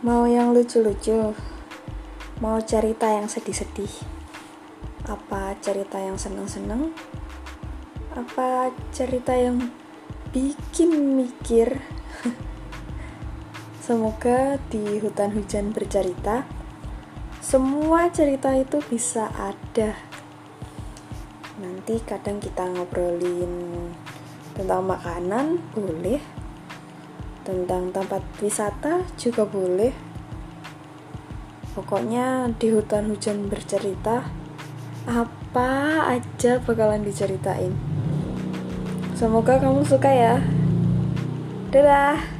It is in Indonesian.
Mau yang lucu-lucu? Mau cerita yang sedih-sedih? Apa cerita yang seneng-seneng? Apa cerita yang bikin mikir? Semoga di hutan hujan bercerita, semua cerita itu bisa ada. Nanti kadang kita ngobrolin tentang makanan, boleh tentang tempat wisata juga boleh. Pokoknya di hutan hujan bercerita apa aja bakalan diceritain. Semoga kamu suka ya. Dadah